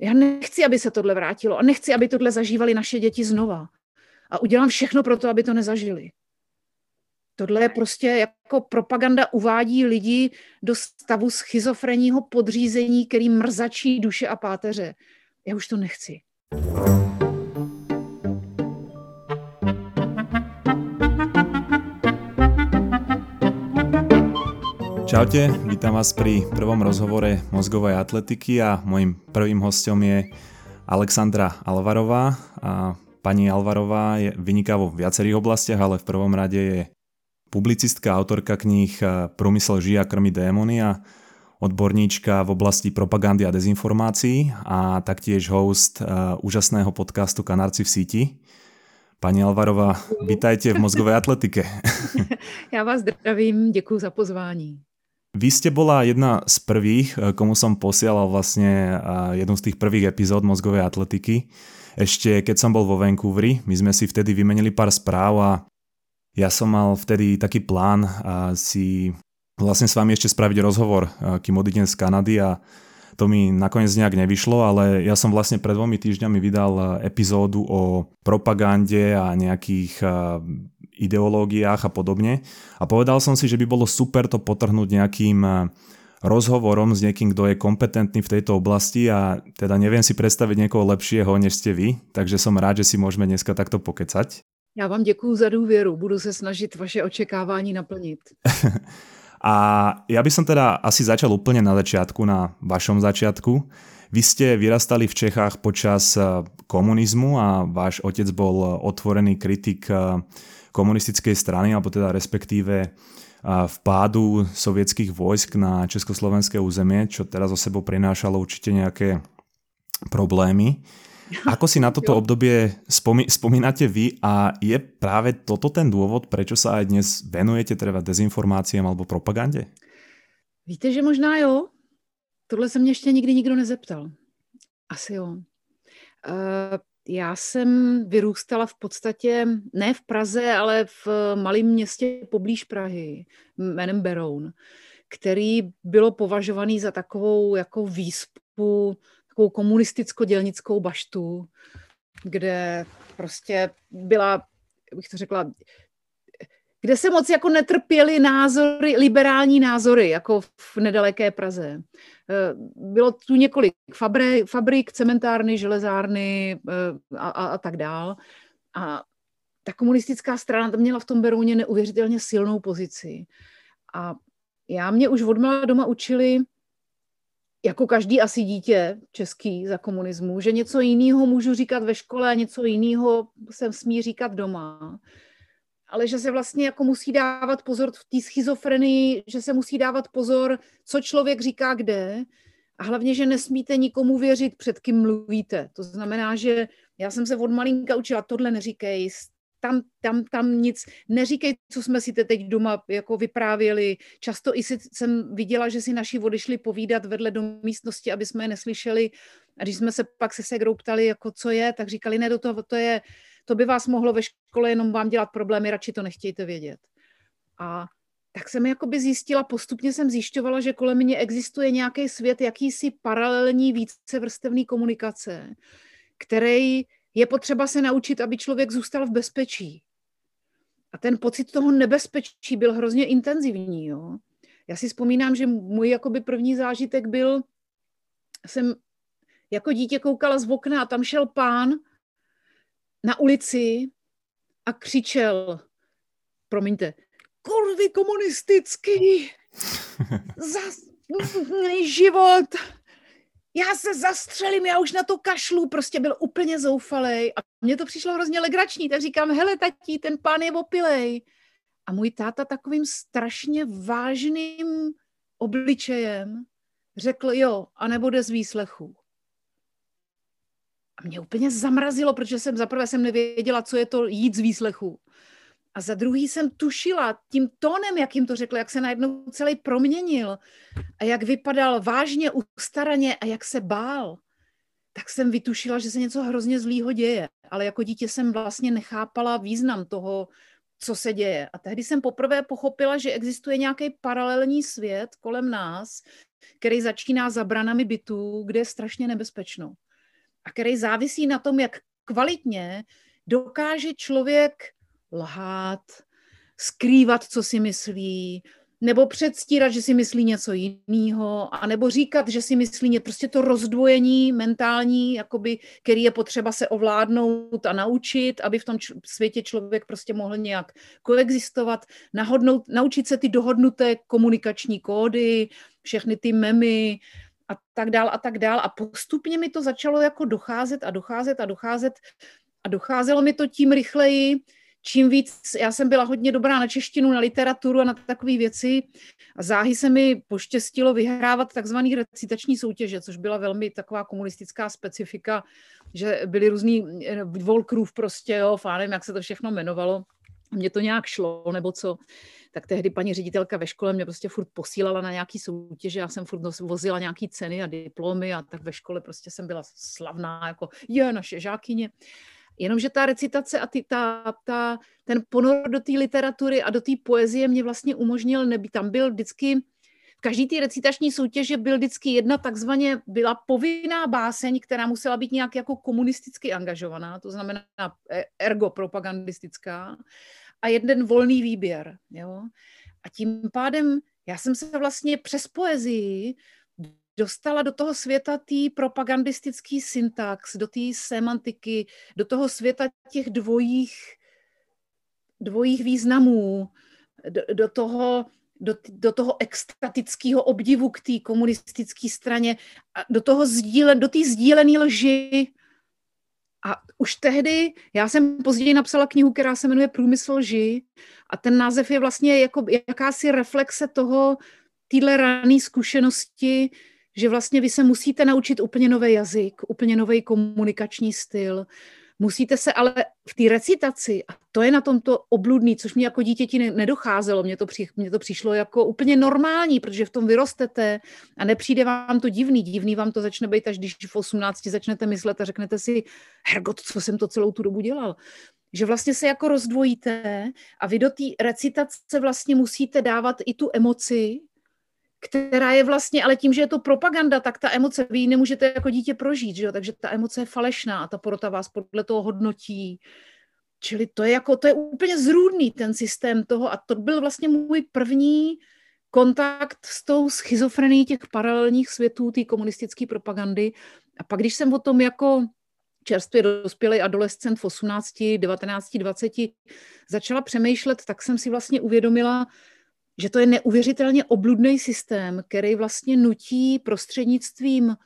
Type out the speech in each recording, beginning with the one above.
Já nechci, aby se tohle vrátilo a nechci, aby tohle zažívali naše děti znova. A udělám všechno pro to, aby to nezažili. Tohle je prostě jako propaganda uvádí lidi do stavu schizofrenního podřízení, který mrzačí duše a páteře. Já už to nechci. Čaute, vítam vás pri prvom rozhovore mozgovej atletiky a môjim prvým hostom je Alexandra Alvarová. A pani Alvarová je vyniká vo viacerých oblastiach, ale v prvom rade je publicistka, autorka kníh Průmysl žije a krmi démony a odborníčka v oblasti propagandy a dezinformácií a taktiež host úžasného podcastu Kanárci v síti. Pani Alvarová, vítajte v mozgové atletike. Já vás zdravím, děkuji za pozvání. Vy ste bola jedna z prvých, eh, komu som posielal vlastne eh, jednu z tých prvých epizód mozgovej atletiky. Ešte keď som bol vo Vancouveri, my sme si vtedy vymenili pár správ a ja som mal vtedy taký plán eh, si vlastne s vami ešte spraviť rozhovor, kým odídem z Kanady a to mi nakoniec nejak nevyšlo, ale ja som vlastne pred dvomi týždňami vydal epizódu o propagande a nejakých ideológiách a podobne. A povedal som si, že by bolo super to potrhnúť nejakým eh, rozhovorom s niekým, kto je kompetentný v tejto oblasti a teda neviem si predstaviť niekoho lepšieho, než ste vy, takže som rád, že si môžeme dneska takto pokecať. Já vám děkuji za důvěru, budu se snažit vaše očekávání naplnit. a ja by som teda asi začal úplne na začiatku, na vašom začiatku. Vy ste vyrastali v Čechách počas eh, komunizmu a váš otec bol otvorený kritik komunistickej strany, alebo teda respektíve vpádu sovietských vojsk na československé územie, čo teraz o sebou prinášalo určite nejaké problémy. Ako si na toto obdobie spomí, spomínate vy a je práve toto ten dôvod, prečo sa aj dnes venujete teda dezinformáciám alebo propagande? Víte, že možná jo. Tohle se mě ještě nikdy nikdo nezeptal. Asi jo. Uh, já jsem vyrůstala v podstatě ne v Praze, ale v malém městě poblíž Prahy jménem Beroun, který bylo považovaný za takovou jako výspu, takovou komunisticko-dělnickou baštu, kde prostě byla, bych to řekla, kde se moc jako netrpěly názory, liberální názory, jako v nedaleké Praze. Eh, bylo tu několik fabrik, fabrik cementárny, železárny eh, a, a, a tak dál. A ta komunistická strana tam měla v tom Berouně neuvěřitelně silnou pozici. A já mě už od mala doma učili, jako každý asi dítě český za komunismu, že něco jiného můžu říkat ve škole a něco jiného jsem smí říkat doma ale že se vlastně jako musí dávat pozor v té schizofrenii, že se musí dávat pozor, co člověk říká kde a hlavně, že nesmíte nikomu věřit, před kým mluvíte. To znamená, že já jsem se od malinka učila, tohle neříkej, tam, tam, tam nic, neříkej, co jsme si teď doma jako vyprávěli. Často i si, jsem viděla, že si naši odešli povídat vedle do místnosti, aby jsme je neslyšeli. A když jsme se pak se segrou ptali, jako co je, tak říkali, ne, do toho, to je to by vás mohlo ve škole jenom vám dělat problémy, radši to nechtějte vědět. A tak jsem jakoby zjistila, postupně jsem zjišťovala, že kolem mě existuje nějaký svět, jakýsi paralelní vícevrstevný komunikace, který je potřeba se naučit, aby člověk zůstal v bezpečí. A ten pocit toho nebezpečí byl hrozně intenzivní. Jo? Já si vzpomínám, že můj jakoby první zážitek byl, jsem jako dítě koukala z okna a tam šel pán na ulici a křičel, promiňte, kurvy komunistický, za život, já se zastřelím, já už na to kašlu, prostě byl úplně zoufalej a mně to přišlo hrozně legrační, tak říkám, hele tatí, ten pán je opilej. A můj táta takovým strašně vážným obličejem řekl, jo, a nebude z výslechu. A mě úplně zamrazilo, protože jsem zaprvé jsem nevěděla, co je to jít z výslechu. A za druhý jsem tušila tím tónem, jak jim to řekl, jak se najednou celý proměnil a jak vypadal vážně, ustaraně a jak se bál. Tak jsem vytušila, že se něco hrozně zlýho děje. Ale jako dítě jsem vlastně nechápala význam toho, co se děje. A tehdy jsem poprvé pochopila, že existuje nějaký paralelní svět kolem nás, který začíná za branami bytů, kde je strašně nebezpečno a který závisí na tom, jak kvalitně dokáže člověk lhát, skrývat, co si myslí, nebo předstírat, že si myslí něco jiného, a nebo říkat, že si myslí něco, prostě to rozdvojení mentální, jakoby, který je potřeba se ovládnout a naučit, aby v tom č- světě člověk prostě mohl nějak koexistovat, nahodnout, naučit se ty dohodnuté komunikační kódy, všechny ty memy a tak dál a tak dál. A postupně mi to začalo jako docházet a docházet a docházet a docházelo mi to tím rychleji, čím víc, já jsem byla hodně dobrá na češtinu, na literaturu a na takové věci a záhy se mi poštěstilo vyhrávat takzvaný recitační soutěže, což byla velmi taková komunistická specifika, že byly různý eh, Volkrův prostě, jo, fánem, jak se to všechno jmenovalo. Mně to nějak šlo, nebo co, tak tehdy paní ředitelka ve škole mě prostě furt posílala na nějaký soutěže, já jsem furt vozila nějaký ceny a diplomy a tak ve škole prostě jsem byla slavná, jako je naše žákyně. Jenomže ta recitace a ty, ta, ta, ten ponor do té literatury a do té poezie mě vlastně umožnil nebýt. Tam byl vždycky, v každý té recitační soutěže byl vždycky jedna takzvaně, byla povinná báseň, která musela být nějak jako komunisticky angažovaná, to znamená e, ergo propagandistická, a jeden volný výběr. Jo? A tím pádem já jsem se vlastně přes poezii dostala do toho světa té propagandistický syntax, do té semantiky, do toho světa těch dvojích, dvojích významů, do, do toho, do, do toho extatického obdivu k té komunistické straně, a do toho sdílen, do té sdílené lži. A už tehdy, já jsem později napsala knihu, která se jmenuje Průmysl lži a ten název je vlastně jako jakási reflexe toho, téhle rané zkušenosti, že vlastně vy se musíte naučit úplně nový jazyk, úplně nový komunikační styl. Musíte se ale v té recitaci, a to je na tomto obludný, což mi jako dítěti nedocházelo, mně to, při, mně to přišlo jako úplně normální, protože v tom vyrostete a nepřijde vám to divný. Divný vám to začne být, až když v 18 začnete myslet a řeknete si, hergot, co jsem to celou tu dobu dělal že vlastně se jako rozdvojíte a vy do té recitace vlastně musíte dávat i tu emoci, která je vlastně, ale tím, že je to propaganda, tak ta emoce vy ji nemůžete jako dítě prožít, že jo? takže ta emoce je falešná a ta porota vás podle toho hodnotí. Čili to je, jako, to je úplně zrůdný ten systém toho a to byl vlastně můj první kontakt s tou schizofrenií těch paralelních světů, té komunistické propagandy. A pak, když jsem o tom jako čerstvě dospělý adolescent v 18, 19, 20 začala přemýšlet, tak jsem si vlastně uvědomila, že to je neuvěřitelně obludný systém, který vlastně nutí prostřednictvím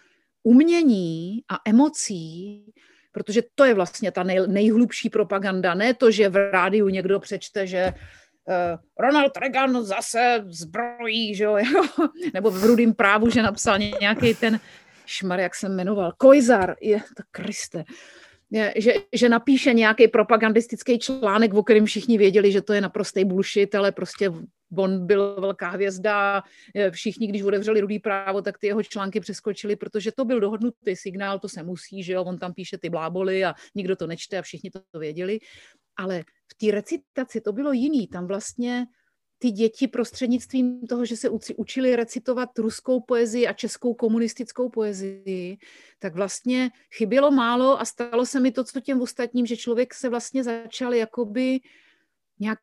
umění a emocí, protože to je vlastně ta nej, nejhlubší propaganda, ne to, že v rádiu někdo přečte, že uh, Ronald Reagan zase zbrojí, že jo, nebo v rudým právu, že napsal nějaký ten šmar, jak jsem jmenoval, Kojzar, je to Kriste, je, že, že napíše nějaký propagandistický článek, o kterém všichni věděli, že to je naprostý bullshit, ale prostě on byl velká hvězda, všichni, když otevřeli Rudý právo, tak ty jeho články přeskočili, protože to byl dohodnutý signál, to se musí, že jo, on tam píše ty bláboly a nikdo to nečte a všichni to věděli. Ale v té recitaci to bylo jiný, tam vlastně ty děti prostřednictvím toho, že se učili recitovat ruskou poezii a českou komunistickou poezii, tak vlastně chybělo málo a stalo se mi to, co těm ostatním, že člověk se vlastně začal jakoby nějak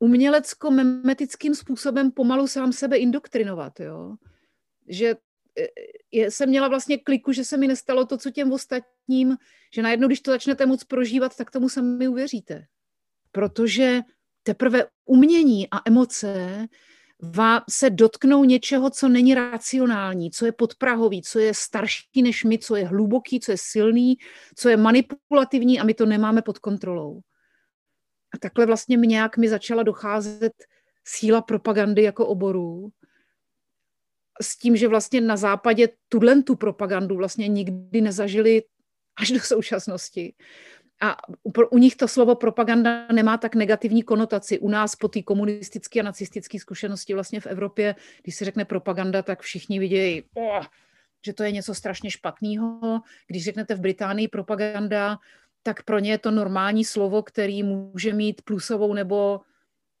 umělecko-memetickým způsobem pomalu sám sebe indoktrinovat, jo. Že e, je, jsem měla vlastně kliku, že se mi nestalo to, co těm ostatním, že najednou, když to začnete moc prožívat, tak tomu sami uvěříte. Protože teprve umění a emoce vám se dotknou něčeho, co není racionální, co je podprahový, co je starší než my, co je hluboký, co je silný, co je manipulativní a my to nemáme pod kontrolou. A takhle vlastně mě nějak mi začala docházet síla propagandy jako oboru. S tím, že vlastně na západě tuhle tu propagandu vlastně nikdy nezažili až do současnosti. A u nich to slovo propaganda nemá tak negativní konotaci. U nás po té komunistické a nacistické zkušenosti vlastně v Evropě, když se řekne propaganda, tak všichni vidějí, že to je něco strašně špatného. Když řeknete v Británii propaganda, tak pro ně je to normální slovo, který může mít plusovou nebo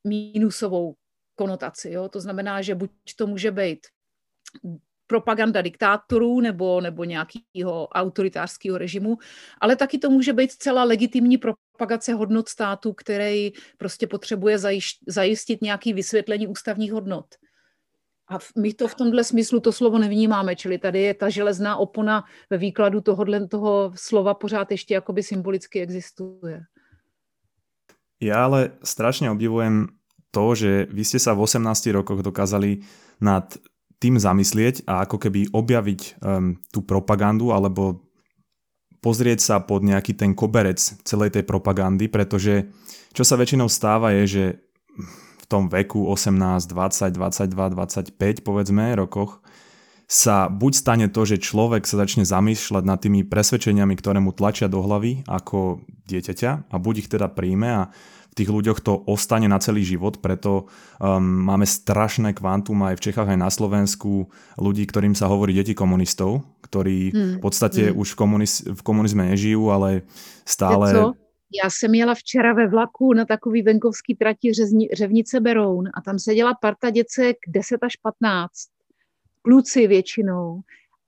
mínusovou konotaci. Jo? To znamená, že buď to může být propaganda diktátorů nebo, nebo nějakého autoritářského režimu, ale taky to může být celá legitimní propagace hodnot státu, který prostě potřebuje zajistit nějaké vysvětlení ústavních hodnot. A my to v tomhle smyslu to slovo nevnímáme, čili tady je ta železná opona ve výkladu tohohle toho slova pořád ještě jakoby symbolicky existuje. Ja ale strašne obdivujem to, že vy ste sa v 18 rokoch dokázali nad tým zamyslieť a ako keby objaviť um, tú propagandu alebo pozrieť sa pod nejaký ten koberec celej tej propagandy, pretože čo sa väčšinou stáva je, že tom veku 18, 20, 22, 25 povedzme rokoch sa buď stane to, že človek sa začne zamýšľať nad tými presvedčeniami, ktoré mu tlačia do hlavy ako dieťaťa a buď ich teda príjme a v tých ľuďoch to ostane na celý život, preto um, máme strašné kvantum aj v Čechách, aj na Slovensku ľudí, ktorým sa hovorí deti komunistov, ktorí hmm. v podstate hmm. už v, komuniz- v komunizme nežijú, ale stále... Já jsem jela včera ve vlaku na takový venkovský trati Řezni, Řevnice Beroun a tam seděla parta děcek 10 až 15, kluci většinou.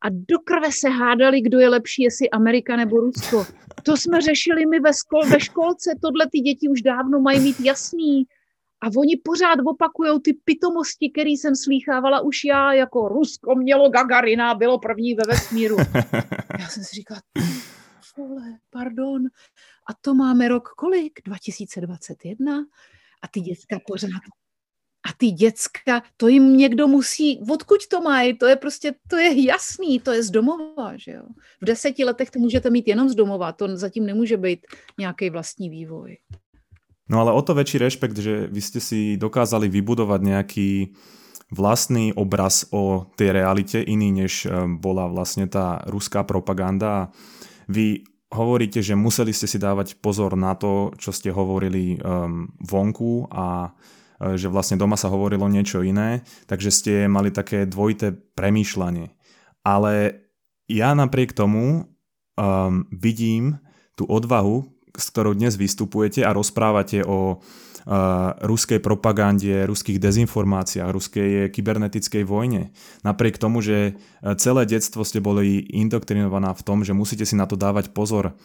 A do krve se hádali, kdo je lepší, jestli Amerika nebo Rusko. To jsme řešili my ve, škol, ve školce, tohle ty děti už dávno mají mít jasný. A oni pořád opakují ty pitomosti, které jsem slýchávala už já, jako Rusko mělo Gagarina, bylo první ve vesmíru. Já jsem si říkala, vole, pardon. A to máme rok kolik? 2021? A ty děcka pořád a ty děcka, to jim někdo musí, odkud to mají, to je prostě, to je jasný, to je z domova, že jo. V deseti letech to můžete mít jenom z domova, to zatím nemůže být nějaký vlastní vývoj. No ale o to väčší rešpekt, že vy ste si dokázali vybudovať nejaký vlastný obraz o tej realite, iný než eh, bola vlastne tá ruská propaganda. Vy hovoríte, že museli ste si dávať pozor na to, čo ste hovorili um, vonku a uh, že vlastne doma sa hovorilo niečo iné, takže ste mali také dvojité premýšľanie. Ale ja napriek tomu um, vidím tú odvahu, s ktorou dnes vystupujete a rozprávate o ruskej propagande, ruských dezinformáciách, ruskej kybernetickej vojne. Napriek tomu, že e, celé detstvo ste boli indoktrinovaná v tom, že musíte si na to dávať pozor.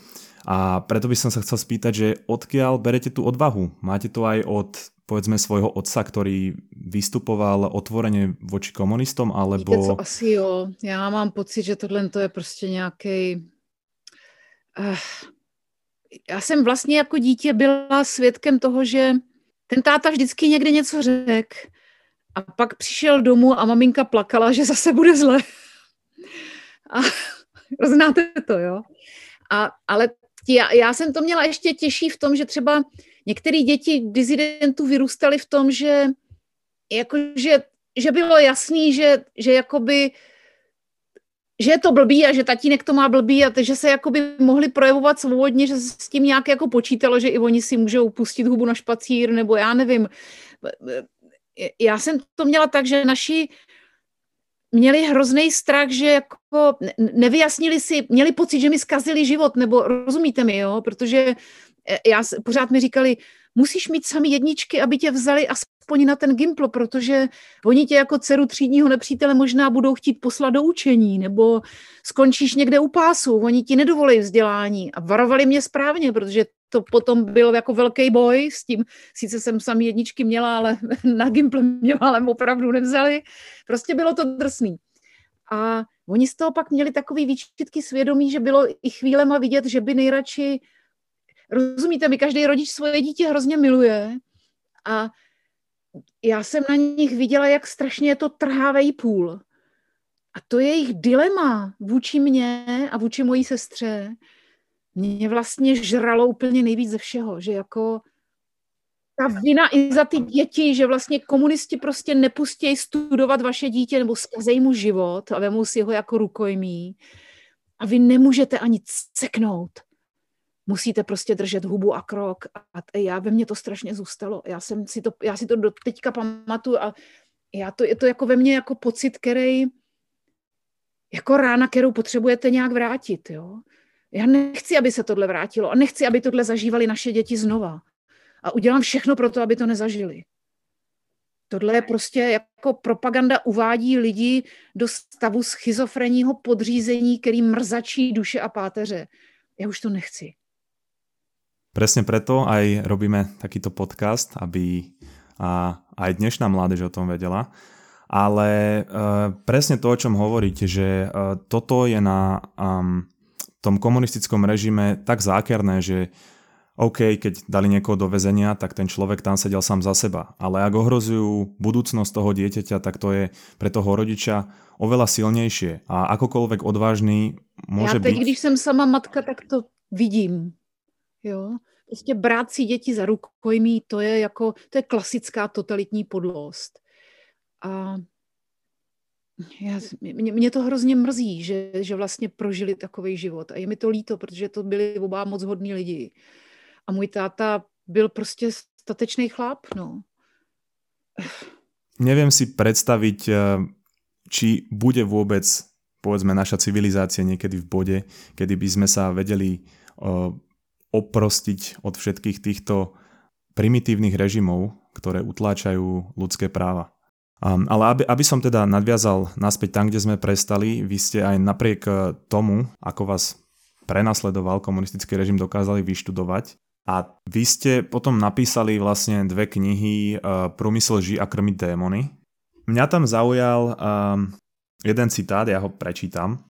A preto by som sa chcel spýtať, že odkiaľ berete tú odvahu? Máte to aj od povedzme svojho otca, ktorý vystupoval otvorene voči komunistom, alebo... Víte co, asi jo. Já mám pocit, že tohle to je prostě nějaký... Uh, já jsem vlastně jako dítě byla svědkem toho, že ten táta vždycky někde něco řekl a pak přišel domů a maminka plakala, že zase bude zle. A znáte to, jo? A, ale já, já jsem to měla ještě těžší v tom, že třeba některé děti dizidentů vyrůstaly v tom, že, jako, že, bylo jasný, že, že jakoby že je to blbý a že tatínek to má blbý a že se jakoby mohli projevovat svobodně, že s tím nějak jako počítalo, že i oni si můžou pustit hubu na špacír, nebo já nevím. Já jsem to měla tak, že naši měli hrozný strach, že jako nevyjasnili si, měli pocit, že mi zkazili život, nebo rozumíte mi, jo, protože já, pořád mi říkali, musíš mít sami jedničky, aby tě vzali aspoň na ten Gimpl, protože oni tě jako dceru třídního nepřítele možná budou chtít poslat do učení, nebo skončíš někde u pásu, oni ti nedovolí vzdělání. A varovali mě správně, protože to potom byl jako velký boj s tím, sice jsem sami jedničky měla, ale na Gimpl mě málem opravdu nevzali. Prostě bylo to drsný. A oni z toho pak měli takový výčitky svědomí, že bylo i chvílema vidět, že by nejradši Rozumíte mi, každý rodič svoje dítě hrozně miluje a já jsem na nich viděla, jak strašně je to trhávej půl. A to je jejich dilema vůči mně a vůči mojí sestře. Mě vlastně žralo úplně nejvíc ze všeho, že jako ta vina i za ty děti, že vlastně komunisti prostě nepustí studovat vaše dítě nebo zkazej mu život a vemou si ho jako rukojmí. A vy nemůžete ani ceknout musíte prostě držet hubu a krok. A já ve mně to strašně zůstalo. Já, jsem si to, já si to do teďka pamatuju a já to, je to jako ve mně jako pocit, který jako rána, kterou potřebujete nějak vrátit. Jo? Já nechci, aby se tohle vrátilo a nechci, aby tohle zažívali naše děti znova. A udělám všechno pro to, aby to nezažili. Tohle je prostě jako propaganda uvádí lidi do stavu schizofrenního podřízení, který mrzačí duše a páteře. Já už to nechci. Presne preto aj robíme takýto podcast, aby a aj dnešná mládež o tom vedela. Ale uh, presne to, o čom hovoríte, že uh, toto je na um, tom komunistickom režime tak zákerné, že OK, keď dali niekoho do väzenia, tak ten človek tam sedel sám za seba. Ale ak ohrozujú budúcnosť toho dieťaťa, tak to je pre toho rodiča oveľa silnejšie. A akokoľvek odvážný môže Já teď, byť... když jsem sama matka, tak to vidím. Jo? Prostě brát si děti za rukojmí, to je jako, to je klasická totalitní podlost. A já, mě, mě to hrozně mrzí, že, že vlastně prožili takový život. A je mi to líto, protože to byli oba moc hodní lidi. A můj táta byl prostě statečný chlap, no. Neviem si predstaviť, eh, či bude vôbec povedzme naša civilizácia niekedy v bode, kedy by sme sa vedeli oprostiť od všetkých týchto primitívnych režimov, ktoré utláčajú ľudské práva. Um, ale aby, aby som teda nadviazal naspäť tam, kde sme prestali, vy ste aj napriek e, tomu, ako vás prenasledoval komunistický režim, dokázali vyštudovať. A vy ste potom napísali vlastne dve knihy uh, Průmysl a krmiť démony. Mňa tam zaujal um, jeden citát, ja ho prečítam.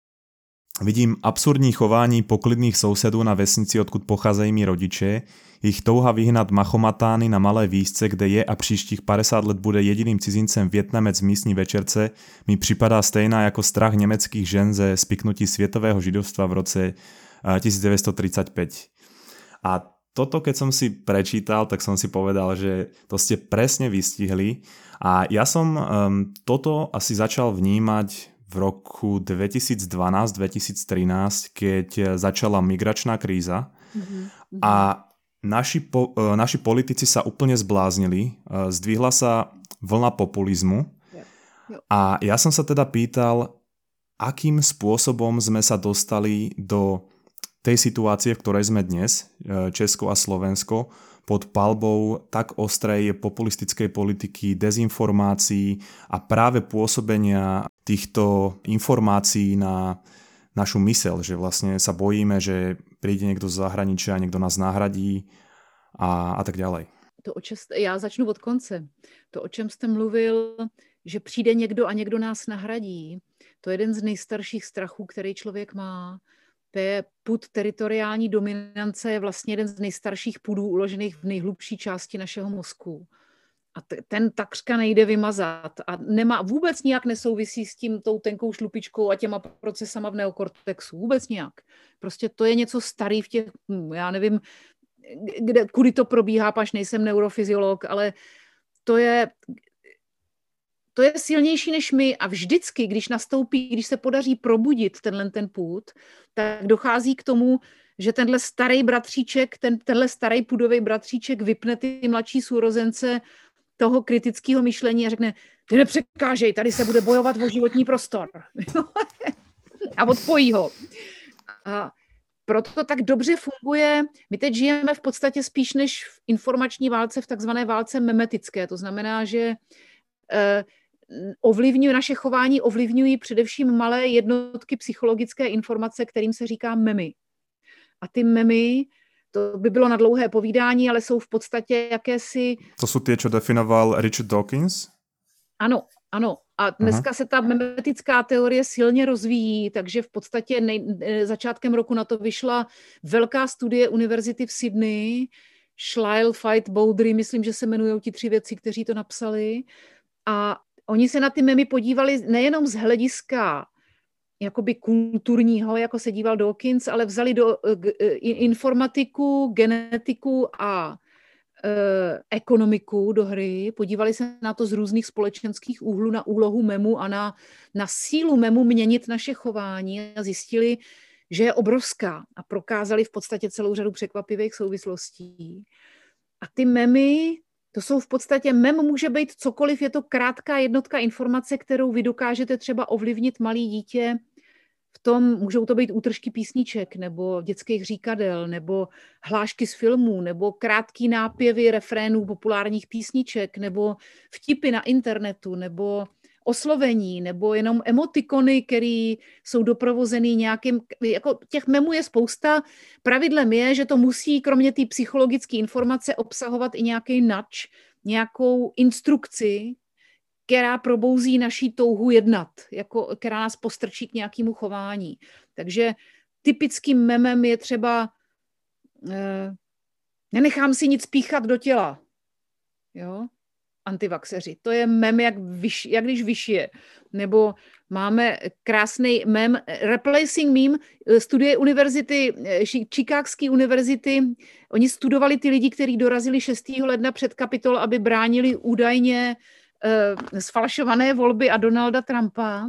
Vidím absurdní chování poklidných sousedů na vesnici, odkud pocházejí mi rodiče, jejich touha vyhnat machomatány na malé výzce, kde je a příštích 50 let bude jediným cizincem Větnamec z místní večerce, mi připadá stejná jako strach německých žen ze spiknutí světového židovstva v roce 1935. Eh, a toto, keď som si prečítal, tak som si povedal, že to ste presne vystihli a ja som um, toto asi začal vnímať v roku 2012-2013, keď začala migračná kríza. Mm-hmm. a naši, po, e, naši politici sa úplne zbláznili, e, zdvihla sa vlna populizmu. A ja som sa teda pýtal, akým spôsobom sme sa dostali do tej situácie, v ktorej sme dnes, Česko a Slovensko, pod palbou tak ostrej populistickej politiky, dezinformácií a práve pôsobenia týchto informácií na našu mysel, že vlastne sa bojíme, že príde niekto z zahraničia, niekto nás nahradí a, a tak ďalej. To, o čem, já začnu od konce. To, o čem jste mluvil, že přijde někdo a někdo nás nahradí, to je jeden z nejstarších strachů, který člověk má to je pud teritoriální dominance, je vlastně jeden z nejstarších pudů uložených v nejhlubší části našeho mozku. A ten takřka nejde vymazat a nemá, vůbec nijak nesouvisí s tím tou tenkou šlupičkou a těma procesama v neokortexu. Vůbec nijak. Prostě to je něco starý v těch, hm, já nevím, kde, kudy to probíhá, paž nejsem neurofyziolog, ale to je, to je silnější než my a vždycky, když nastoupí, když se podaří probudit tenhle ten půd, tak dochází k tomu, že tenhle starý bratříček, ten, tenhle starý půdový bratříček vypne ty mladší sourozence toho kritického myšlení a řekne, ty nepřekážej, tady se bude bojovat o životní prostor. a odpojí ho. A proto to tak dobře funguje. My teď žijeme v podstatě spíš než v informační válce, v takzvané válce memetické. To znamená, že eh, ovlivňují, naše chování ovlivňují především malé jednotky psychologické informace, kterým se říká memy. A ty memy, to by bylo na dlouhé povídání, ale jsou v podstatě jakési... To jsou ty, co definoval Richard Dawkins? Ano, ano. A dneska Aha. se ta memetická teorie silně rozvíjí, takže v podstatě nej, e, začátkem roku na to vyšla velká studie univerzity v Sydney, Schleil, Fight, Bowdry, myslím, že se jmenují ti tři věci, kteří to napsali. A oni se na ty memy podívali nejenom z hlediska jakoby kulturního, jako se díval Dawkins, ale vzali do uh, informatiku, genetiku a uh, ekonomiku do hry, podívali se na to z různých společenských úhlů, na úlohu memu a na, na sílu memu měnit naše chování a zjistili, že je obrovská a prokázali v podstatě celou řadu překvapivých souvislostí. A ty memy to jsou v podstatě, mem může být cokoliv, je to krátká jednotka informace, kterou vy dokážete třeba ovlivnit malý dítě. V tom můžou to být útržky písniček, nebo dětských říkadel, nebo hlášky z filmů, nebo krátký nápěvy refrénů populárních písniček, nebo vtipy na internetu, nebo oslovení, nebo jenom emotikony, které jsou doprovozeny nějakým, jako těch memů je spousta. Pravidlem je, že to musí kromě té psychologické informace obsahovat i nějaký nač, nějakou instrukci, která probouzí naší touhu jednat, jako, která nás postrčí k nějakému chování. Takže typickým memem je třeba eh, nenechám si nic píchat do těla. Jo? Antivaxeři. To je mem, jak, vyš, jak když vyšije. Nebo máme krásný mem, replacing meme, studie univerzity, Chicagské univerzity, oni studovali ty lidi, kteří dorazili 6. ledna před kapitol, aby bránili údajně uh, sfalšované volby a Donalda Trumpa.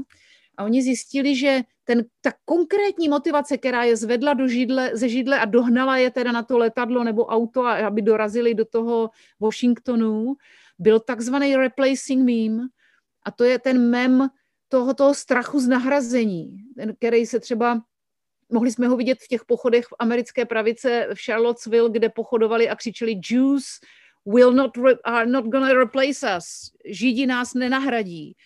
A oni zjistili, že ten, ta konkrétní motivace, která je zvedla do židle, ze židle a dohnala je teda na to letadlo nebo auto, aby dorazili do toho Washingtonu, byl takzvaný replacing meme. A to je ten mem toho, toho strachu z nahrazení, ten, který se třeba mohli jsme ho vidět v těch pochodech v americké pravice v Charlottesville, kde pochodovali a křičeli Jews will not, are not gonna replace us. Židi nás nenahradí.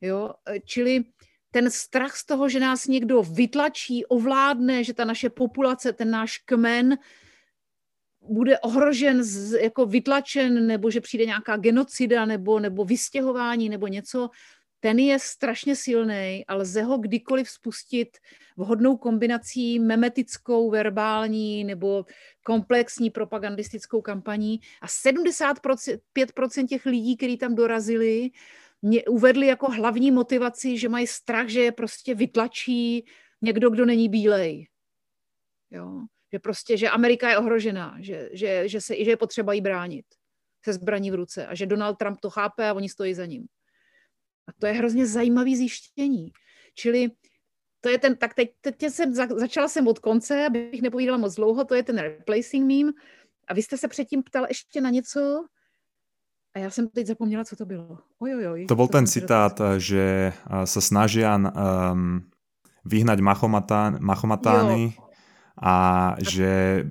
Jo? Čili ten strach z toho, že nás někdo vytlačí, ovládne, že ta naše populace, ten náš kmen bude ohrožen, z, jako vytlačen, nebo že přijde nějaká genocida, nebo, nebo vystěhování, nebo něco, ten je strašně silný a lze ho kdykoliv spustit vhodnou kombinací memetickou, verbální nebo komplexní propagandistickou kampaní. A 75% těch lidí, kteří tam dorazili, mě uvedli jako hlavní motivaci, že mají strach, že je prostě vytlačí někdo, kdo není bílej. Jo? Že prostě, že Amerika je ohrožená, že, že, že, se, že je potřeba jí bránit se zbraní v ruce a že Donald Trump to chápe a oni stojí za ním. A to je hrozně zajímavý zjištění. Čili to je ten, tak teď, teď jsem, začala jsem od konce, abych nepovídala moc dlouho, to je ten replacing meme. A vy jste se předtím ptal ještě na něco, a já jsem teď zapomněla, co to bylo. Ojojoj, to byl ten citát, že se snaží um, vyhnať machomatán, machomatány jo. A že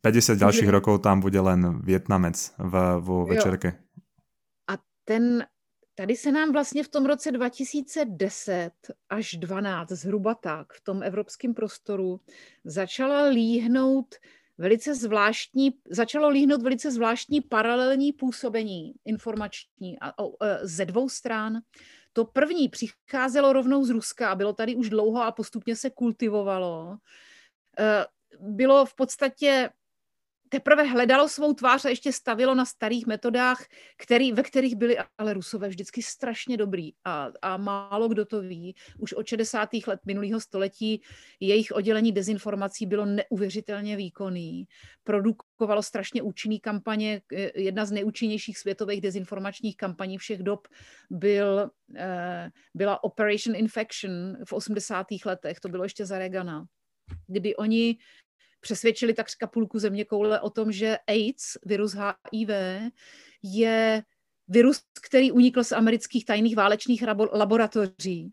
50 dalších rokov tam bude len Vietnamec v, vo večerke. Jo. A ten, tady se nám vlastně v tom roce 2010 až 12, zhruba tak, v tom evropském prostoru začala líhnout velice zvláštní, začalo líhnout velice zvláštní paralelní působení informační a, a, e, ze dvou stran. To první přicházelo rovnou z Ruska a bylo tady už dlouho a postupně se kultivovalo. E, bylo v podstatě teprve hledalo svou tvář a ještě stavilo na starých metodách, který, ve kterých byli ale Rusové vždycky strašně dobrý a, a málo kdo to ví. Už od 60. let minulého století jejich oddělení dezinformací bylo neuvěřitelně výkonný. Produkovalo strašně účinný kampaně. Jedna z nejúčinnějších světových dezinformačních kampaní všech dob byl, eh, byla Operation Infection v 80. letech. To bylo ještě za Regana kdy oni přesvědčili takřka půlku země koule o tom, že AIDS, virus HIV, je virus, který unikl z amerických tajných válečných laboratoří.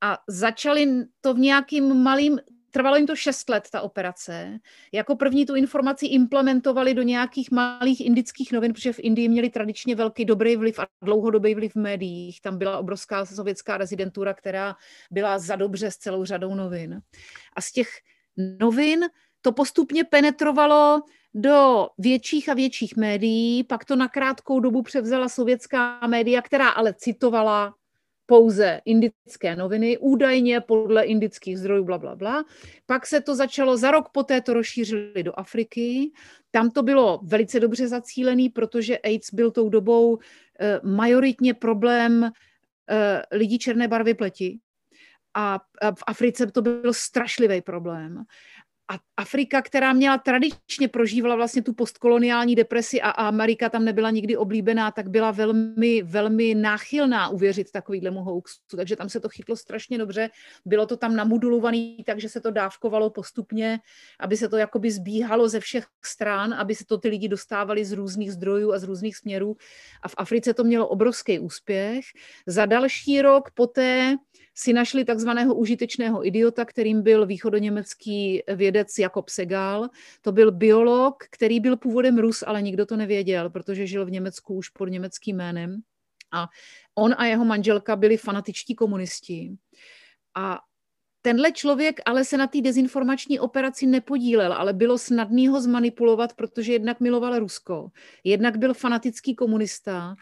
A začali to v nějakým malým, trvalo jim to šest let, ta operace. Jako první tu informaci implementovali do nějakých malých indických novin, protože v Indii měli tradičně velký dobrý vliv a dlouhodobý vliv v médiích. Tam byla obrovská sovětská rezidentura, která byla za dobře s celou řadou novin. A z těch novin to postupně penetrovalo do větších a větších médií, pak to na krátkou dobu převzala sovětská média, která ale citovala pouze indické noviny, údajně podle indických zdrojů, bla, bla, bla. Pak se to začalo, za rok poté to rozšířili do Afriky. Tam to bylo velice dobře zacílený, protože AIDS byl tou dobou eh, majoritně problém eh, lidí černé barvy pleti. A v Africe to byl strašlivý problém a Afrika, která měla tradičně prožívala vlastně tu postkoloniální depresi a Amerika tam nebyla nikdy oblíbená, tak byla velmi, velmi náchylná uvěřit takovýhlemu hoaxu. Takže tam se to chytlo strašně dobře. Bylo to tam namudulované, takže se to dávkovalo postupně, aby se to jakoby zbíhalo ze všech stran, aby se to ty lidi dostávali z různých zdrojů a z různých směrů. A v Africe to mělo obrovský úspěch. Za další rok poté si našli takzvaného užitečného idiota, kterým byl východoněmecký vědec Jakob Segal. To byl biolog, který byl původem Rus, ale nikdo to nevěděl, protože žil v Německu už pod německým jménem. A on a jeho manželka byli fanatičtí komunisti. A Tenhle člověk ale se na té dezinformační operaci nepodílel, ale bylo snadný ho zmanipulovat, protože jednak miloval Rusko, jednak byl fanatický komunista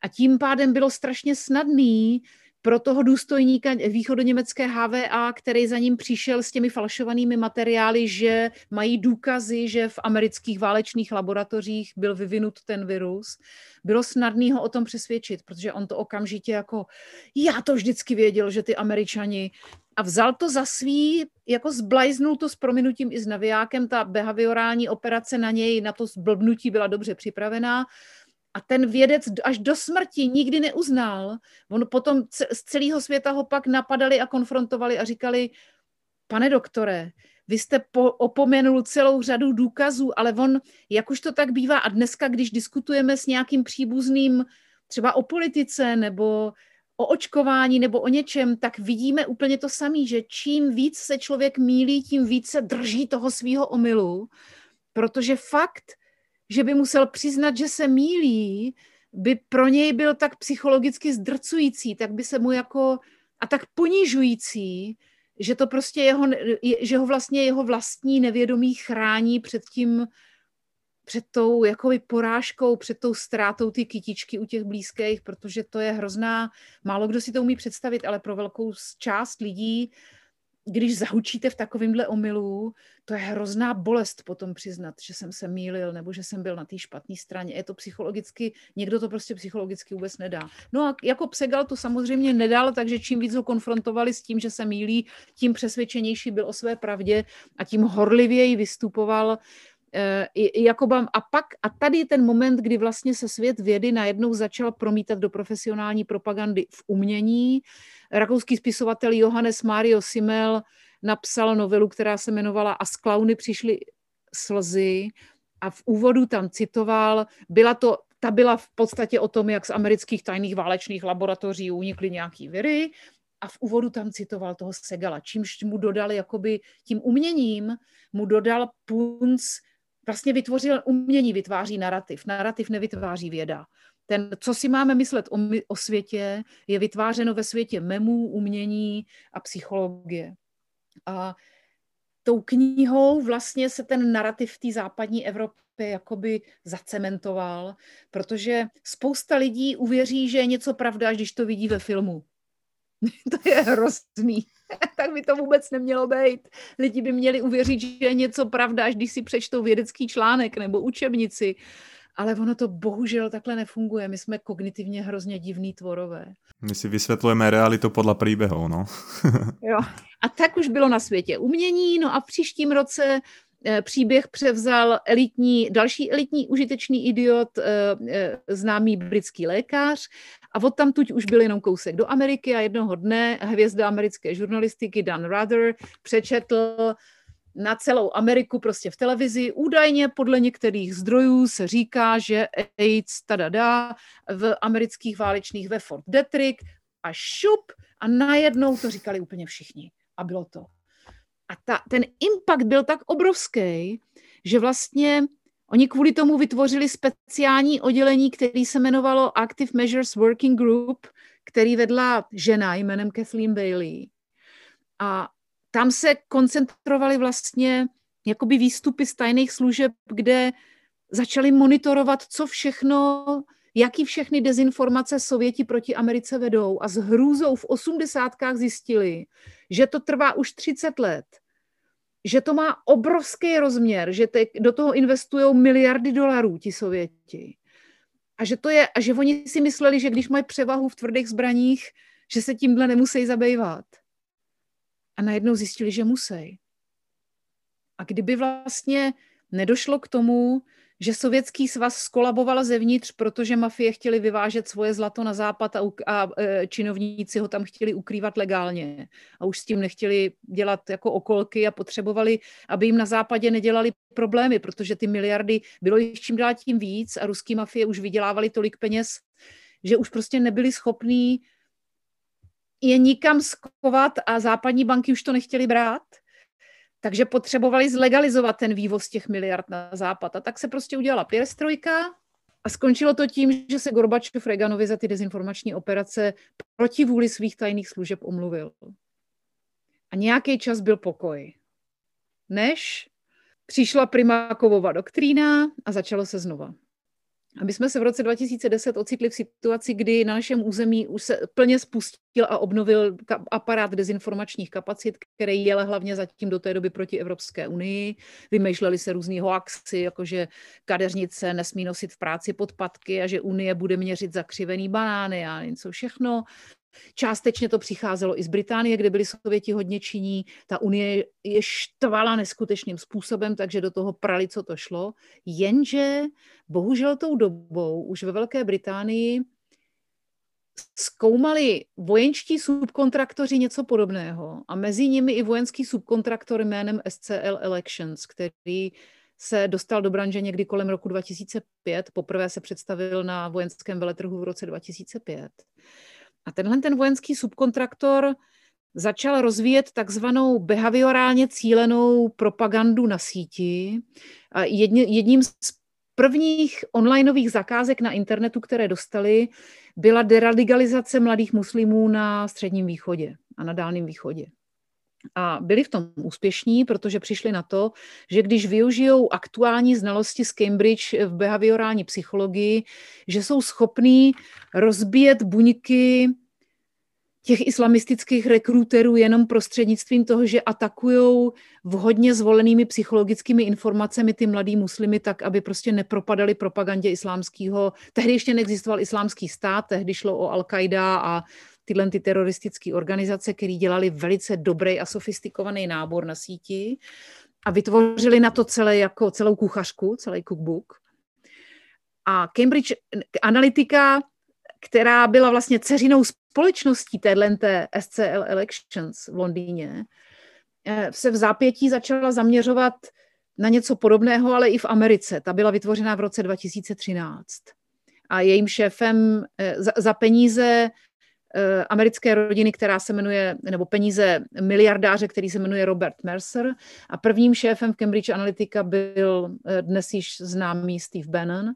a tím pádem bylo strašně snadný pro toho důstojníka východoněmecké HVA, který za ním přišel s těmi falšovanými materiály, že mají důkazy, že v amerických válečných laboratořích byl vyvinut ten virus, bylo snadný ho o tom přesvědčit, protože on to okamžitě jako, já to vždycky věděl, že ty američani a vzal to za svý, jako zblajznul to s prominutím i s navijákem, ta behaviorální operace na něj, na to zblbnutí byla dobře připravená a ten vědec až do smrti nikdy neuznal. On potom z celého světa ho pak napadali a konfrontovali a říkali, pane doktore, vy jste po, opomenul celou řadu důkazů, ale on, jak už to tak bývá, a dneska, když diskutujeme s nějakým příbuzným, třeba o politice nebo o očkování nebo o něčem, tak vidíme úplně to samé, že čím víc se člověk mílí, tím víc se drží toho svého omylu, protože fakt, že by musel přiznat, že se mílí, by pro něj byl tak psychologicky zdrcující, tak by se mu jako a tak ponižující, že to prostě jeho, že ho vlastně jeho vlastní nevědomí chrání před tím, před tou jakoby porážkou, před tou ztrátou ty kytičky u těch blízkých, protože to je hrozná, málo kdo si to umí představit, ale pro velkou část lidí když zahučíte v takovémhle omylu, to je hrozná bolest potom přiznat, že jsem se mýlil nebo že jsem byl na té špatné straně. Je to psychologicky, někdo to prostě psychologicky vůbec nedá. No a jako Psegal to samozřejmě nedal, takže čím víc ho konfrontovali s tím, že se mýlí, tím přesvědčenější byl o své pravdě a tím horlivěji vystupoval Eh, Jakobam. A pak, a tady je ten moment, kdy vlastně se svět vědy najednou začal promítat do profesionální propagandy v umění. Rakouský spisovatel Johannes Mario Simmel napsal novelu, která se jmenovala A z klauny přišly slzy a v úvodu tam citoval, byla to, ta byla v podstatě o tom, jak z amerických tajných válečných laboratoří unikly nějaký viry a v úvodu tam citoval toho Segala, čímž mu dodal jakoby tím uměním, mu dodal punc vlastně vytvořil umění, vytváří narrativ. Narrativ nevytváří věda. Ten, co si máme myslet o, o světě, je vytvářeno ve světě memů, umění a psychologie. A tou knihou vlastně se ten narrativ té západní Evropě jakoby zacementoval, protože spousta lidí uvěří, že je něco pravda, když to vidí ve filmu. to je hrozný. tak by to vůbec nemělo být. Lidi by měli uvěřit, že je něco pravda, až když si přečtou vědecký článek nebo učebnici. Ale ono to bohužel takhle nefunguje. My jsme kognitivně hrozně divní tvorové. My si vysvětlujeme realitu podle příběhů, no. jo. A tak už bylo na světě umění, no a v příštím roce Eh, příběh převzal elitní, další elitní užitečný idiot, eh, eh, známý britský lékař a od tam tuď už byl jenom kousek do Ameriky a jednoho dne hvězda americké žurnalistiky Dan Rather přečetl na celou Ameriku prostě v televizi. Údajně podle některých zdrojů se říká, že AIDS tadada v amerických válečných ve Fort Detrick a šup a najednou to říkali úplně všichni. A bylo to a ta, ten impact byl tak obrovský, že vlastně oni kvůli tomu vytvořili speciální oddělení, který se jmenovalo Active Measures Working Group, který vedla žena jménem Kathleen Bailey. A tam se koncentrovali vlastně jakoby výstupy z tajných služeb, kde začali monitorovat, co všechno, jaký všechny dezinformace Sověti proti Americe vedou. A s hrůzou v osmdesátkách zjistili, že to trvá už 30 let, že to má obrovský rozměr, že te, do toho investují miliardy dolarů ti Sověti. A že, to je, a že oni si mysleli, že když mají převahu v tvrdých zbraních, že se tímhle nemusí zabývat. A najednou zjistili, že musí. A kdyby vlastně nedošlo k tomu, že sovětský svaz skolaboval zevnitř, protože mafie chtěli vyvážet svoje zlato na západ a, a e, činovníci ho tam chtěli ukrývat legálně. A už s tím nechtěli dělat jako okolky a potřebovali, aby jim na západě nedělali problémy, protože ty miliardy bylo jich čím dál tím víc a ruský mafie už vydělávali tolik peněz, že už prostě nebyli schopní je nikam skovat a západní banky už to nechtěli brát. Takže potřebovali zlegalizovat ten vývoz těch miliard na západ. A tak se prostě udělala pěrestrojka a skončilo to tím, že se Gorbačov Reganovi za ty dezinformační operace proti vůli svých tajných služeb omluvil. A nějaký čas byl pokoj. Než přišla Primákovova doktrína a začalo se znova. A my jsme se v roce 2010 ocitli v situaci, kdy na našem území už se plně spustil a obnovil aparát dezinformačních kapacit, který jel hlavně zatím do té doby proti Evropské unii. Vymýšleli se různý hoaxy, jako že kadeřnice nesmí nosit v práci podpatky a že Unie bude měřit zakřivený banány a něco všechno. Částečně to přicházelo i z Británie, kde byli Sověti hodně činí. Ta unie je štvala neskutečným způsobem, takže do toho prali, co to šlo. Jenže bohužel tou dobou už ve Velké Británii zkoumali vojenští subkontraktoři něco podobného a mezi nimi i vojenský subkontraktor jménem SCL Elections, který se dostal do branže někdy kolem roku 2005. Poprvé se představil na vojenském veletrhu v roce 2005. A tenhle ten vojenský subkontraktor začal rozvíjet takzvanou behaviorálně cílenou propagandu na síti. A jedním z prvních onlineových zakázek na internetu, které dostali, byla deradikalizace mladých muslimů na Středním východě a na Dálném východě. A byli v tom úspěšní, protože přišli na to, že když využijou aktuální znalosti z Cambridge v behaviorální psychologii, že jsou schopní rozbíjet buňky těch islamistických rekruterů jenom prostřednictvím toho, že atakují vhodně zvolenými psychologickými informacemi ty mladý muslimy tak, aby prostě nepropadali propagandě islámského. Tehdy ještě neexistoval islámský stát, tehdy šlo o Al-Qaida a tyhle ty teroristické organizace, které dělali velice dobrý a sofistikovaný nábor na síti a vytvořili na to celé jako celou kuchařku, celý cookbook. A Cambridge Analytica, která byla vlastně ceřinou společností téhle SCL Elections v Londýně, eh, se v zápětí začala zaměřovat na něco podobného, ale i v Americe. Ta byla vytvořena v roce 2013. A jejím šéfem eh, za, za peníze americké rodiny, která se jmenuje, nebo peníze miliardáře, který se jmenuje Robert Mercer. A prvním šéfem v Cambridge Analytica byl eh, dnes již známý Steve Bannon.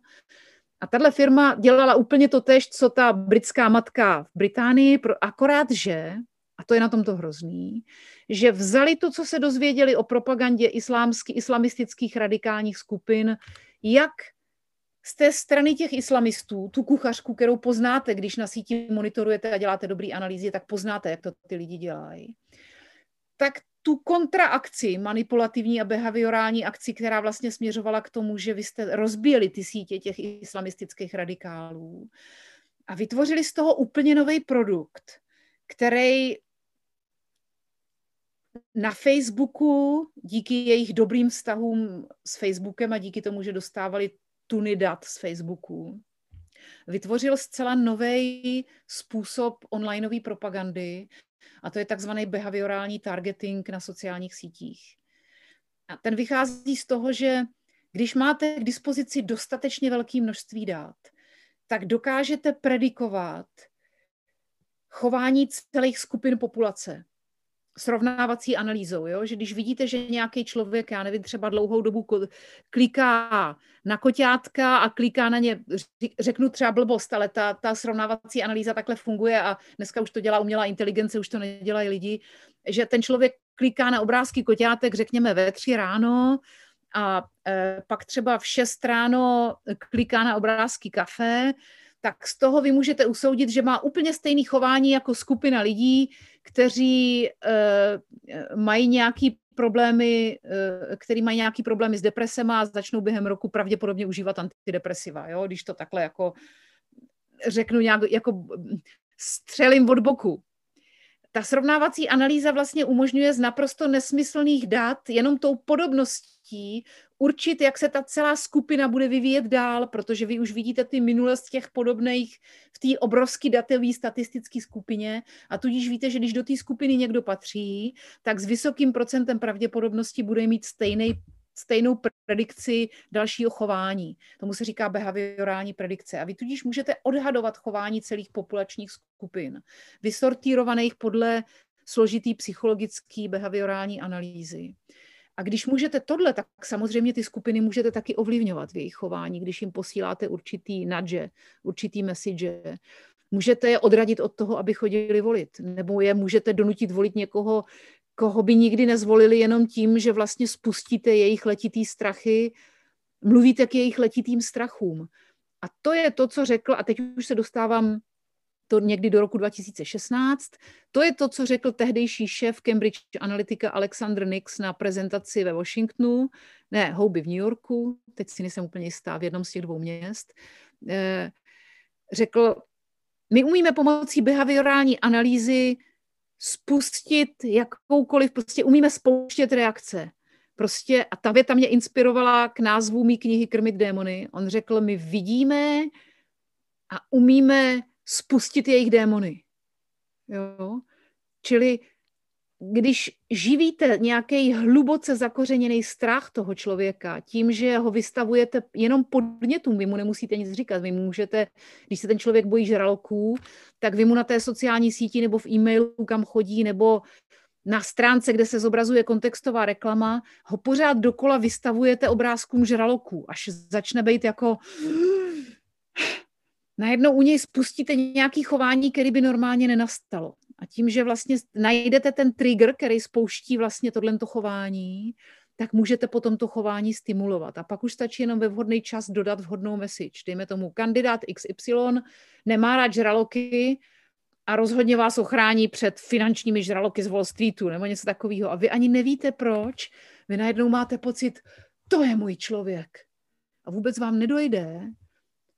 A tahle firma dělala úplně to tež, co ta britská matka v Británii, akorát že, a to je na tom to hrozný, že vzali to, co se dozvěděli o propagandě islámských, islamistických radikálních skupin, jak z té strany těch islamistů, tu kuchařku, kterou poznáte, když na síti monitorujete a děláte dobrý analýzy, tak poznáte, jak to ty lidi dělají. Tak tu kontraakci, manipulativní a behaviorální akci, která vlastně směřovala k tomu, že vy jste rozbíjeli ty sítě těch islamistických radikálů a vytvořili z toho úplně nový produkt, který na Facebooku díky jejich dobrým vztahům s Facebookem a díky tomu, že dostávali tuny dat z Facebooku. Vytvořil zcela nový způsob onlineové propagandy a to je takzvaný behaviorální targeting na sociálních sítích. A ten vychází z toho, že když máte k dispozici dostatečně velké množství dat, tak dokážete predikovat chování celých skupin populace srovnávací analýzou, jo? že když vidíte, že nějaký člověk, já nevím, třeba dlouhou dobu kliká na koťátka a kliká na ně, řeknu třeba blbost, ale ta, ta srovnávací analýza takhle funguje a dneska už to dělá umělá inteligence, už to nedělají lidi, že ten člověk kliká na obrázky koťátek, řekněme ve tři ráno a e, pak třeba v šest ráno kliká na obrázky kafe, tak z toho vy můžete usoudit, že má úplně stejné chování jako skupina lidí, kteří uh, mají nějaký problémy, uh, který mají nějaký problémy s depresem a začnou během roku pravděpodobně užívat antidepresiva, jo? když to takhle jako řeknu nějak, jako střelím od boku. Ta srovnávací analýza vlastně umožňuje z naprosto nesmyslných dat jenom tou podobností určit, jak se ta celá skupina bude vyvíjet dál, protože vy už vidíte ty minulost těch podobných v té obrovské datové statistické skupině a tudíž víte, že když do té skupiny někdo patří, tak s vysokým procentem pravděpodobnosti bude mít stejný stejnou predikci dalšího chování. Tomu se říká behaviorální predikce. A vy tudíž můžete odhadovat chování celých populačních skupin, vysortírovaných podle složitý psychologický behaviorální analýzy. A když můžete tohle, tak samozřejmě ty skupiny můžete taky ovlivňovat v jejich chování, když jim posíláte určitý nudge, určitý message. Můžete je odradit od toho, aby chodili volit, nebo je můžete donutit volit někoho, koho by nikdy nezvolili jenom tím, že vlastně spustíte jejich letitý strachy, mluvíte k jejich letitým strachům. A to je to, co řekl, a teď už se dostávám to někdy do roku 2016. To je to, co řekl tehdejší šéf Cambridge Analytica Alexander Nix na prezentaci ve Washingtonu, ne, houby v New Yorku, teď si nejsem úplně jistá, v jednom z těch dvou měst. Eh, řekl, my umíme pomocí behaviorální analýzy spustit jakoukoliv, prostě umíme spouštět reakce. Prostě, a ta věta mě inspirovala k názvu mý knihy Krmit démony. On řekl, my vidíme a umíme spustit jejich démony. Jo? Čili když živíte nějaký hluboce zakořeněný strach toho člověka tím, že ho vystavujete jenom podnětům, vy mu nemusíte nic říkat, vy můžete, když se ten člověk bojí žraloků, tak vy mu na té sociální síti nebo v e-mailu, kam chodí, nebo na stránce, kde se zobrazuje kontextová reklama, ho pořád dokola vystavujete obrázkům žraloků, až začne být jako najednou u něj spustíte nějaké chování, které by normálně nenastalo. A tím, že vlastně najdete ten trigger, který spouští vlastně tohle chování, tak můžete potom to chování stimulovat. A pak už stačí jenom ve vhodný čas dodat vhodnou message. Dejme tomu, kandidát XY nemá rád žraloky a rozhodně vás ochrání před finančními žraloky z Wall Streetu nebo něco takového. A vy ani nevíte proč. Vy najednou máte pocit, to je můj člověk. A vůbec vám nedojde,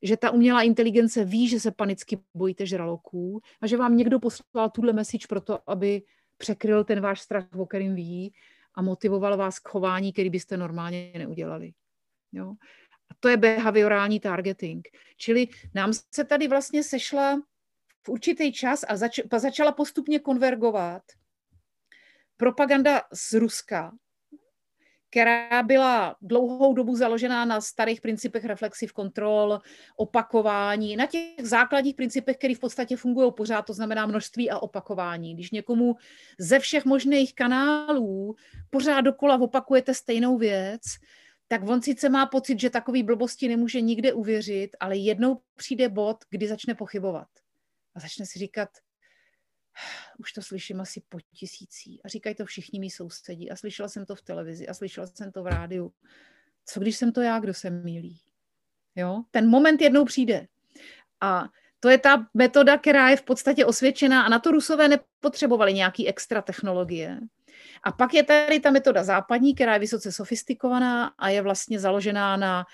že ta umělá inteligence ví, že se panicky bojíte žraloků a že vám někdo poslal tuhle message pro to, aby překryl ten váš strach, o kterým ví a motivoval vás k chování, který byste normálně neudělali. Jo? A to je behaviorální targeting. Čili nám se tady vlastně sešla v určitý čas a zač- začala postupně konvergovat propaganda z Ruska, která byla dlouhou dobu založená na starých principech reflexiv kontrol, opakování, na těch základních principech, které v podstatě fungují pořád, to znamená množství a opakování. Když někomu ze všech možných kanálů pořád dokola opakujete stejnou věc, tak on sice má pocit, že takový blbosti nemůže nikde uvěřit, ale jednou přijde bod, kdy začne pochybovat. A začne si říkat, už to slyším asi po tisící. A říkají to všichni mý sousedí. A slyšela jsem to v televizi a slyšela jsem to v rádiu. Co když jsem to já, kdo se mílí? Jo? Ten moment jednou přijde. A to je ta metoda, která je v podstatě osvědčená a na to Rusové nepotřebovali nějaký extra technologie. A pak je tady ta metoda západní, která je vysoce sofistikovaná a je vlastně založená na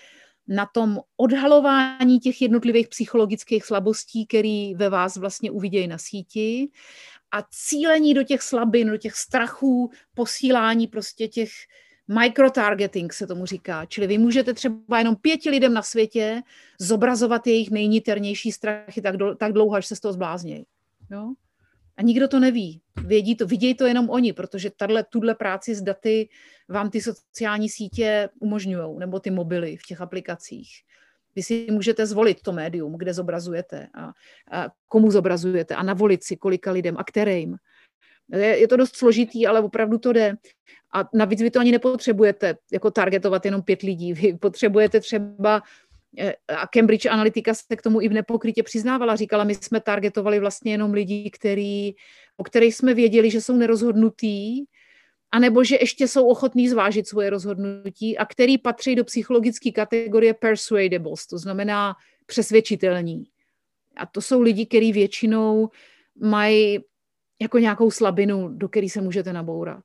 na tom odhalování těch jednotlivých psychologických slabostí, které ve vás vlastně uvidějí na síti a cílení do těch slabin, do těch strachů, posílání prostě těch microtargeting se tomu říká. Čili vy můžete třeba jenom pěti lidem na světě zobrazovat jejich nejniternější strachy tak, do, tak dlouho, až se z toho zbláznějí. A nikdo to neví. Vědí to, vidějí to jenom oni, protože tato, tuhle práci s daty vám ty sociální sítě umožňují, nebo ty mobily v těch aplikacích. Vy si můžete zvolit to médium, kde zobrazujete a, a komu zobrazujete a navolit si kolika lidem a kterým. Je, je to dost složitý, ale opravdu to jde. A navíc vy to ani nepotřebujete jako targetovat jenom pět lidí. Vy potřebujete třeba a Cambridge Analytica se k tomu i v nepokrytě přiznávala. Říkala, my jsme targetovali vlastně jenom lidi, který, o kterých jsme věděli, že jsou nerozhodnutí, anebo že ještě jsou ochotní zvážit svoje rozhodnutí a který patří do psychologické kategorie persuadables, to znamená přesvědčitelní. A to jsou lidi, kteří většinou mají jako nějakou slabinu, do které se můžete nabourat.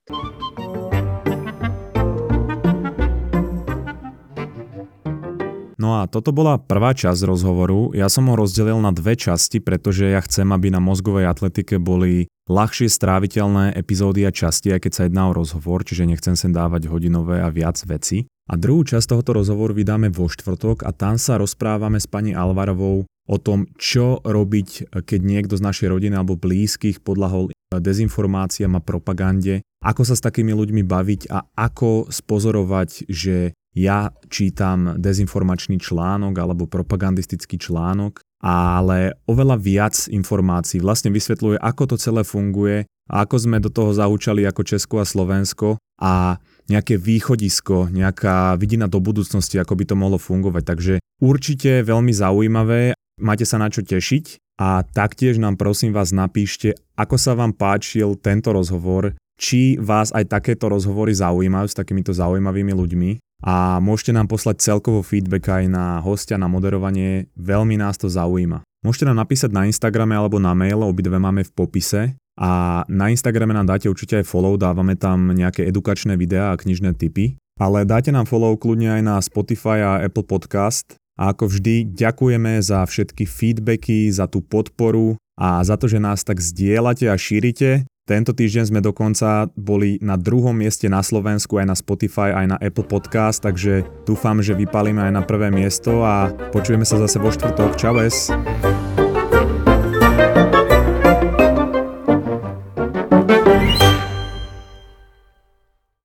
No a toto bola prvá časť rozhovoru. Ja som ho rozdelil na dve časti, pretože ja chcem, aby na mozgovej atletike boli ľahšie stráviteľné epizódy a časti, aj keď sa jedná o rozhovor, čiže nechcem sem dávať hodinové a viac veci. A druhú časť tohoto rozhovoru vydáme vo štvrtok a tam sa rozprávame s pani Alvarovou o tom, čo robiť, keď niekto z našej rodiny alebo blízkych podľahol dezinformáciám a propagande ako sa s takými ľuďmi baviť a ako spozorovať, že ja čítam dezinformačný článok alebo propagandistický článok, ale oveľa viac informácií vlastne vysvetľuje, ako to celé funguje ako sme do toho zaučali ako Česko a Slovensko a nejaké východisko, nejaká vidina do budúcnosti, ako by to mohlo fungovať. Takže určite veľmi zaujímavé, máte sa na čo tešiť a taktiež nám prosím vás napíšte, ako sa vám páčil tento rozhovor, či vás aj takéto rozhovory zaujímajú s takýmito zaujímavými ľuďmi a môžete nám poslať celkovo feedback aj na hostia, na moderovanie, veľmi nás to zaujíma. Môžete nám napísať na Instagrame alebo na mail, obidve máme v popise a na Instagrame nám dáte určite aj follow, dávame tam nejaké edukačné videá a knižné tipy. Ale dáte nám follow kľudne aj na Spotify a Apple Podcast. A ako vždy ďakujeme za všetky feedbacky, za tú podporu a za to, že nás tak zdieľate a šírite. Tento týždeň sme dokonca boli na druhom mieste na Slovensku aj na Spotify, aj na Apple Podcast, takže dúfam, že vypalíme aj na prvé miesto a počujeme sa zase vo štvrtok. Čau